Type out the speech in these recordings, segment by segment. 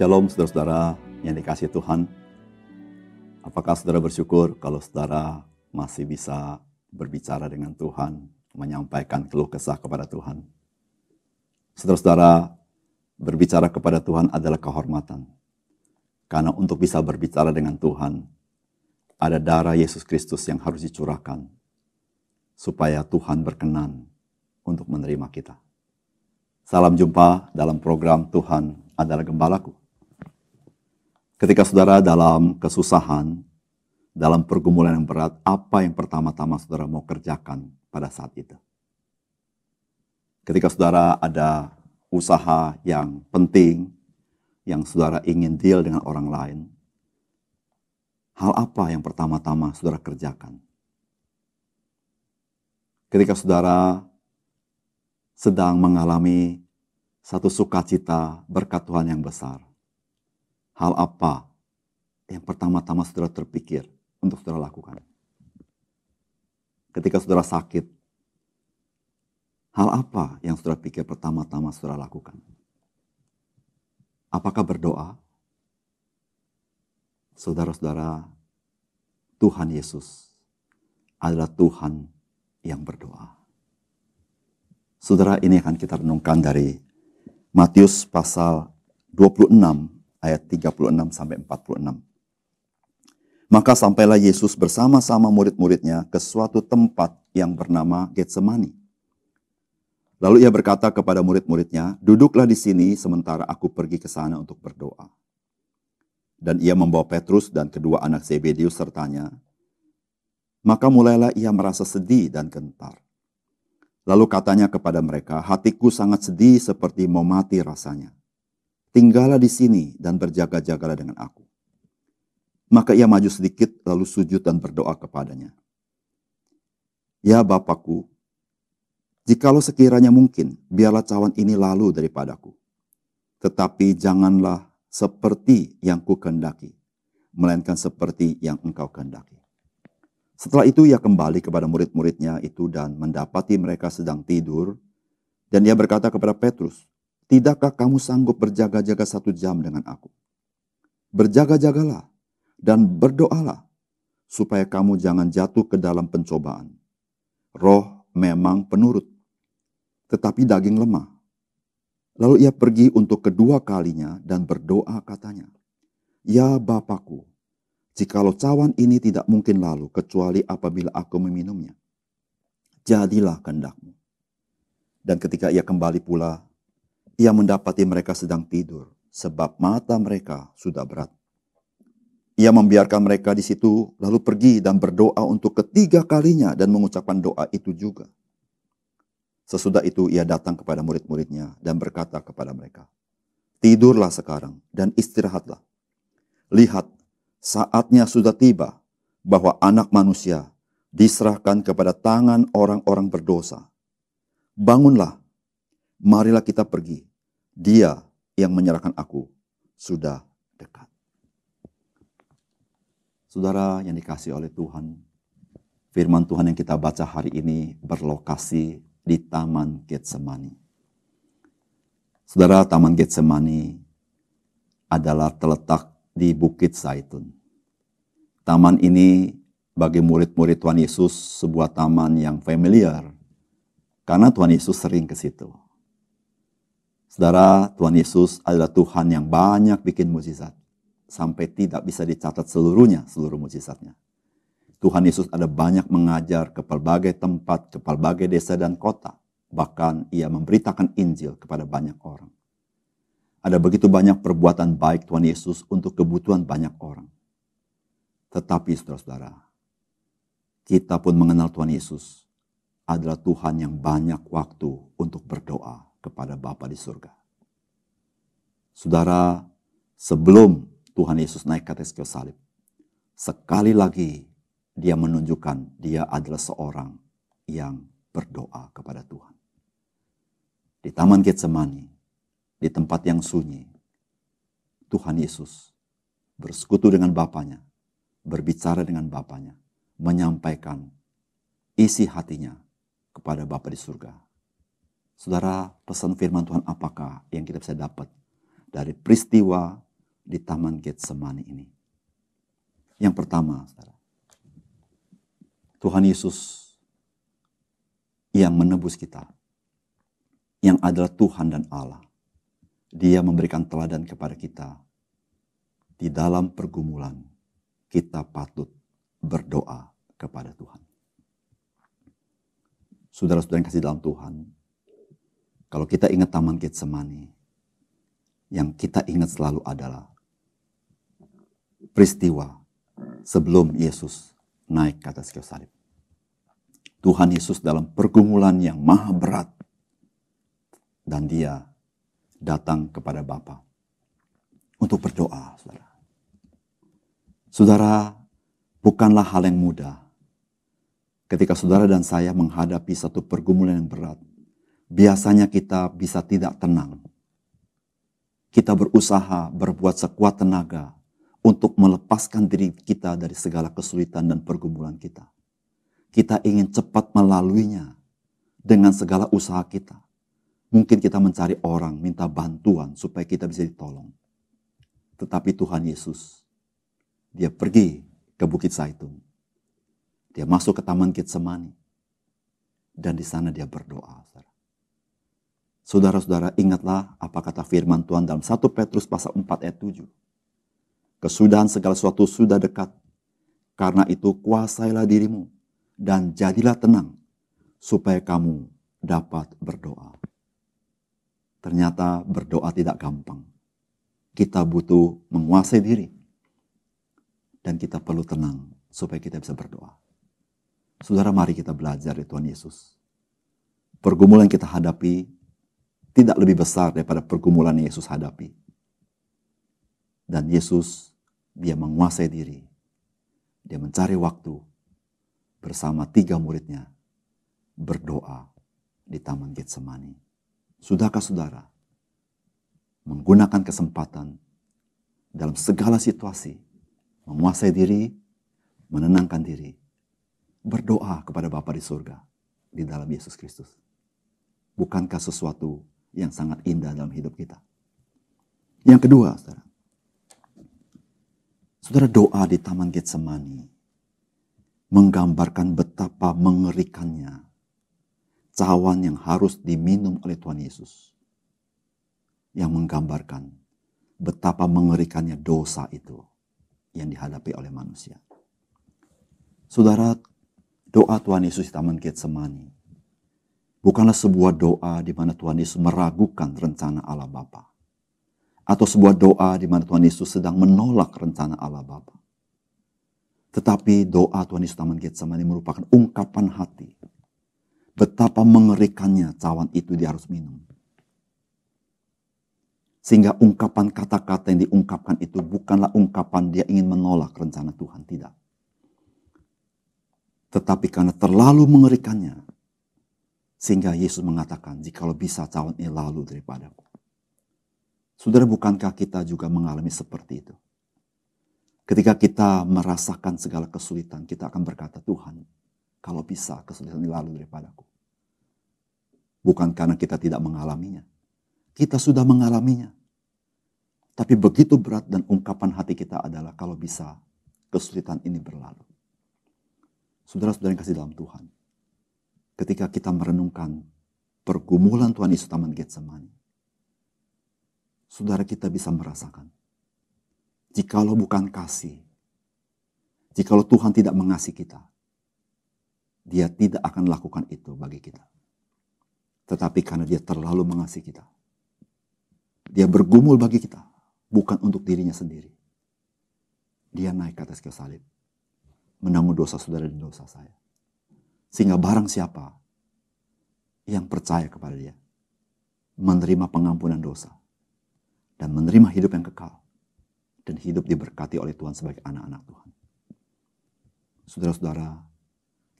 Shalom saudara-saudara yang dikasih Tuhan. Apakah saudara bersyukur kalau saudara masih bisa berbicara dengan Tuhan, menyampaikan keluh kesah kepada Tuhan? Saudara-saudara, berbicara kepada Tuhan adalah kehormatan. Karena untuk bisa berbicara dengan Tuhan, ada darah Yesus Kristus yang harus dicurahkan supaya Tuhan berkenan untuk menerima kita. Salam jumpa dalam program Tuhan adalah Gembalaku. Ketika saudara dalam kesusahan, dalam pergumulan yang berat, apa yang pertama-tama saudara mau kerjakan pada saat itu? Ketika saudara ada usaha yang penting, yang saudara ingin deal dengan orang lain, hal apa yang pertama-tama saudara kerjakan? Ketika saudara sedang mengalami satu sukacita berkat Tuhan yang besar, hal apa yang pertama-tama saudara terpikir untuk saudara lakukan? Ketika saudara sakit, hal apa yang saudara pikir pertama-tama saudara lakukan? Apakah berdoa? Saudara-saudara, Tuhan Yesus adalah Tuhan yang berdoa. Saudara, ini akan kita renungkan dari Matius pasal 26 ayat 36 sampai 46. Maka sampailah Yesus bersama-sama murid-muridnya ke suatu tempat yang bernama Getsemani. Lalu ia berkata kepada murid-muridnya, "Duduklah di sini sementara aku pergi ke sana untuk berdoa." Dan ia membawa Petrus dan kedua anak Zebedius sertanya. Maka mulailah ia merasa sedih dan gentar. Lalu katanya kepada mereka, "Hatiku sangat sedih seperti mau mati rasanya." Tinggallah di sini dan berjaga-jagalah dengan aku. Maka ia maju sedikit lalu sujud dan berdoa kepadanya. Ya Bapakku, jikalau sekiranya mungkin, biarlah cawan ini lalu daripadaku. Tetapi janganlah seperti yang ku kendaki, melainkan seperti yang engkau kendaki. Setelah itu ia kembali kepada murid-muridnya itu dan mendapati mereka sedang tidur. Dan ia berkata kepada Petrus, Tidakkah kamu sanggup berjaga-jaga satu jam dengan aku? Berjaga-jagalah dan berdoalah supaya kamu jangan jatuh ke dalam pencobaan. Roh memang penurut, tetapi daging lemah. Lalu ia pergi untuk kedua kalinya dan berdoa katanya, Ya Bapakku, jikalau cawan ini tidak mungkin lalu kecuali apabila aku meminumnya. Jadilah kehendakmu. Dan ketika ia kembali pula ia mendapati mereka sedang tidur, sebab mata mereka sudah berat. Ia membiarkan mereka di situ, lalu pergi dan berdoa untuk ketiga kalinya dan mengucapkan doa itu juga. Sesudah itu ia datang kepada murid-muridnya dan berkata kepada mereka, Tidurlah sekarang dan istirahatlah. Lihat, saatnya sudah tiba bahwa anak manusia diserahkan kepada tangan orang-orang berdosa. Bangunlah, marilah kita pergi dia yang menyerahkan aku sudah dekat. Saudara yang dikasih oleh Tuhan, firman Tuhan yang kita baca hari ini berlokasi di Taman Getsemani. Saudara, Taman Getsemani adalah terletak di Bukit Zaitun. Taman ini bagi murid-murid Tuhan Yesus sebuah taman yang familiar karena Tuhan Yesus sering ke situ. Saudara, Tuhan Yesus adalah Tuhan yang banyak bikin mujizat. Sampai tidak bisa dicatat seluruhnya, seluruh mujizatnya. Tuhan Yesus ada banyak mengajar ke pelbagai tempat, ke pelbagai desa dan kota. Bahkan ia memberitakan Injil kepada banyak orang. Ada begitu banyak perbuatan baik Tuhan Yesus untuk kebutuhan banyak orang. Tetapi saudara-saudara, kita pun mengenal Tuhan Yesus adalah Tuhan yang banyak waktu untuk berdoa kepada Bapa di surga. Saudara, sebelum Tuhan Yesus naik ke atas kayu salib, sekali lagi dia menunjukkan dia adalah seorang yang berdoa kepada Tuhan. Di Taman Getsemani, di tempat yang sunyi, Tuhan Yesus bersekutu dengan Bapaknya, berbicara dengan Bapaknya, menyampaikan isi hatinya kepada Bapa di surga. Saudara, pesan firman Tuhan apakah yang kita bisa dapat dari peristiwa di Taman Getsemani ini. Yang pertama, saudara, Tuhan Yesus yang menebus kita, yang adalah Tuhan dan Allah. Dia memberikan teladan kepada kita. Di dalam pergumulan, kita patut berdoa kepada Tuhan. Saudara-saudara yang kasih dalam Tuhan, kalau kita ingat Taman Getsemani, yang kita ingat selalu adalah peristiwa sebelum Yesus naik ke atas kayu salib. Tuhan Yesus dalam pergumulan yang maha berat dan dia datang kepada Bapa untuk berdoa, saudara. Saudara, bukanlah hal yang mudah ketika saudara dan saya menghadapi satu pergumulan yang berat. Biasanya kita bisa tidak tenang. Kita berusaha berbuat sekuat tenaga untuk melepaskan diri kita dari segala kesulitan dan pergumulan kita. Kita ingin cepat melaluinya dengan segala usaha kita. Mungkin kita mencari orang, minta bantuan supaya kita bisa ditolong. Tetapi Tuhan Yesus, dia pergi ke Bukit Zaitun. Dia masuk ke Taman Getsemani. Dan di sana dia berdoa. Saudara-saudara ingatlah apa kata firman Tuhan dalam 1 Petrus pasal 4 ayat 7 Kesudahan segala sesuatu sudah dekat. Karena itu kuasailah dirimu dan jadilah tenang supaya kamu dapat berdoa. Ternyata berdoa tidak gampang. Kita butuh menguasai diri. Dan kita perlu tenang supaya kita bisa berdoa. Saudara mari kita belajar dari Tuhan Yesus. Pergumulan kita hadapi tidak lebih besar daripada pergumulan yang Yesus hadapi. Dan Yesus dia menguasai diri. Dia mencari waktu bersama tiga muridnya berdoa di Taman Getsemani. Sudahkah saudara menggunakan kesempatan dalam segala situasi menguasai diri, menenangkan diri, berdoa kepada Bapa di surga di dalam Yesus Kristus. Bukankah sesuatu yang sangat indah dalam hidup kita? Yang kedua, saudara, Saudara doa di Taman Getsemani menggambarkan betapa mengerikannya cawan yang harus diminum oleh Tuhan Yesus. Yang menggambarkan betapa mengerikannya dosa itu yang dihadapi oleh manusia. Saudara, doa Tuhan Yesus di Taman Getsemani bukanlah sebuah doa di mana Tuhan Yesus meragukan rencana Allah Bapa atau sebuah doa di mana Tuhan Yesus sedang menolak rencana Allah Bapa. Tetapi doa Tuhan Yesus Taman Getsemani merupakan ungkapan hati. Betapa mengerikannya cawan itu dia harus minum. Sehingga ungkapan kata-kata yang diungkapkan itu bukanlah ungkapan dia ingin menolak rencana Tuhan. Tidak. Tetapi karena terlalu mengerikannya. Sehingga Yesus mengatakan, jikalau bisa cawan ini lalu daripadaku. Saudara, bukankah kita juga mengalami seperti itu? Ketika kita merasakan segala kesulitan, kita akan berkata, Tuhan, kalau bisa kesulitan ini lalu daripadaku. Bukan karena kita tidak mengalaminya. Kita sudah mengalaminya. Tapi begitu berat dan ungkapan hati kita adalah kalau bisa kesulitan ini berlalu. Saudara-saudara yang kasih dalam Tuhan. Ketika kita merenungkan pergumulan Tuhan Yesus Taman Getsemani saudara kita bisa merasakan. Jikalau bukan kasih, jikalau Tuhan tidak mengasihi kita, dia tidak akan lakukan itu bagi kita. Tetapi karena dia terlalu mengasihi kita, dia bergumul bagi kita, bukan untuk dirinya sendiri. Dia naik ke atas kayu salib, menanggung dosa saudara dan dosa saya. Sehingga barang siapa yang percaya kepada dia, menerima pengampunan dosa, dan menerima hidup yang kekal dan hidup diberkati oleh Tuhan sebagai anak-anak Tuhan. Saudara-saudara,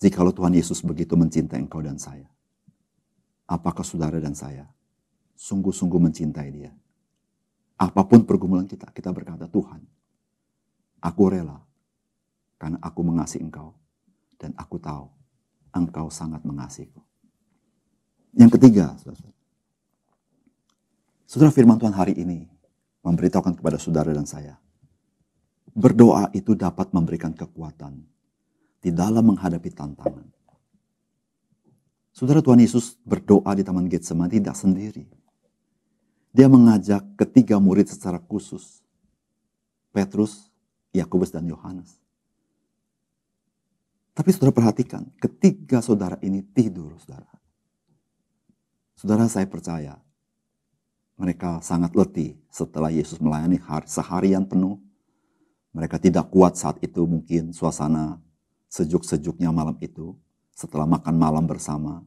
jikalau Tuhan Yesus begitu mencintai engkau dan saya, apakah saudara dan saya sungguh-sungguh mencintai dia? Apa pun pergumulan kita, kita berkata, Tuhan, aku rela karena aku mengasihi engkau dan aku tahu engkau sangat mengasihiku. Yang ketiga, saudara, firman Tuhan hari ini memberitahukan kepada saudara dan saya. Berdoa itu dapat memberikan kekuatan di dalam menghadapi tantangan. Saudara Tuhan Yesus berdoa di Taman Getsemani tidak sendiri. Dia mengajak ketiga murid secara khusus. Petrus, Yakobus dan Yohanes. Tapi saudara perhatikan, ketiga saudara ini tidur, saudara. Saudara saya percaya, mereka sangat letih setelah Yesus melayani hari, seharian penuh. Mereka tidak kuat saat itu mungkin suasana sejuk-sejuknya malam itu. Setelah makan malam bersama,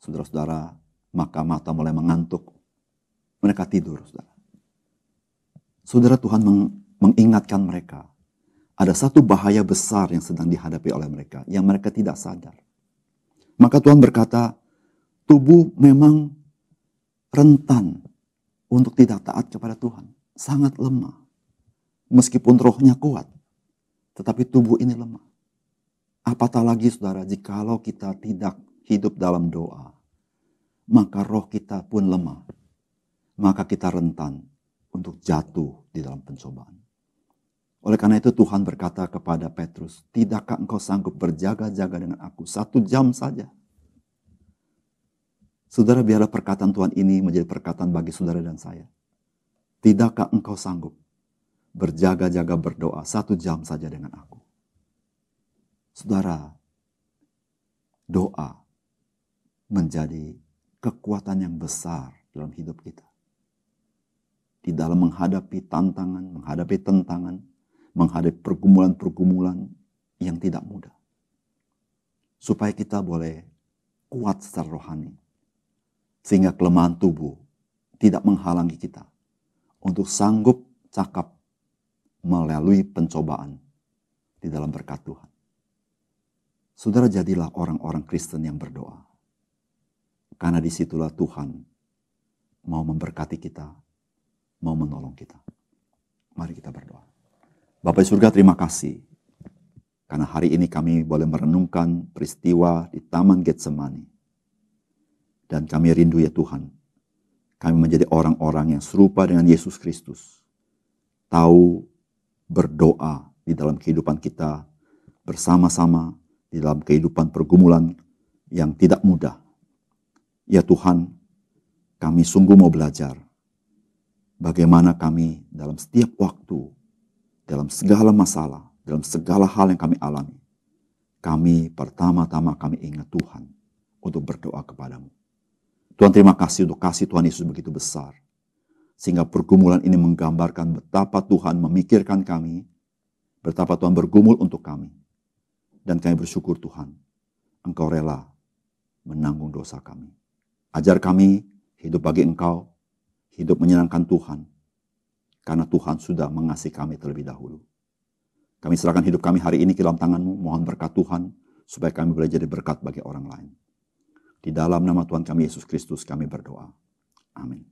saudara-saudara, maka mata mulai mengantuk. Mereka tidur, saudara. Saudara Tuhan mengingatkan mereka ada satu bahaya besar yang sedang dihadapi oleh mereka, yang mereka tidak sadar. Maka Tuhan berkata, tubuh memang rentan untuk tidak taat kepada Tuhan. Sangat lemah. Meskipun rohnya kuat, tetapi tubuh ini lemah. Apatah lagi saudara, jikalau kita tidak hidup dalam doa, maka roh kita pun lemah. Maka kita rentan untuk jatuh di dalam pencobaan. Oleh karena itu Tuhan berkata kepada Petrus, tidakkah engkau sanggup berjaga-jaga dengan aku satu jam saja? Saudara biarlah perkataan Tuhan ini menjadi perkataan bagi saudara dan saya. Tidakkah engkau sanggup berjaga-jaga berdoa satu jam saja dengan aku? Saudara, doa menjadi kekuatan yang besar dalam hidup kita. Di dalam menghadapi tantangan, menghadapi tentangan, menghadapi pergumulan-pergumulan yang tidak mudah. Supaya kita boleh kuat secara rohani. Sehingga kelemahan tubuh tidak menghalangi kita untuk sanggup cakap melalui pencobaan di dalam berkat Tuhan. Saudara jadilah orang-orang Kristen yang berdoa. Karena di situlah Tuhan mau memberkati kita, mau menolong kita. Mari kita berdoa. Bapak di surga terima kasih. Karena hari ini kami boleh merenungkan peristiwa di Taman Getsemani. Dan kami rindu ya Tuhan. Kami menjadi orang-orang yang serupa dengan Yesus Kristus. Tahu berdoa di dalam kehidupan kita bersama-sama di dalam kehidupan pergumulan yang tidak mudah. Ya Tuhan, kami sungguh mau belajar bagaimana kami dalam setiap waktu dalam segala masalah, dalam segala hal yang kami alami, kami pertama-tama kami ingat Tuhan untuk berdoa kepadamu. Tuhan terima kasih untuk kasih Tuhan Yesus begitu besar. Sehingga pergumulan ini menggambarkan betapa Tuhan memikirkan kami, betapa Tuhan bergumul untuk kami. Dan kami bersyukur Tuhan, Engkau rela menanggung dosa kami. Ajar kami hidup bagi Engkau, hidup menyenangkan Tuhan, karena Tuhan sudah mengasihi kami terlebih dahulu. Kami serahkan hidup kami hari ini ke dalam tanganmu. Mohon berkat Tuhan supaya kami boleh jadi berkat bagi orang lain. Di dalam nama Tuhan kami Yesus Kristus kami berdoa. Amin.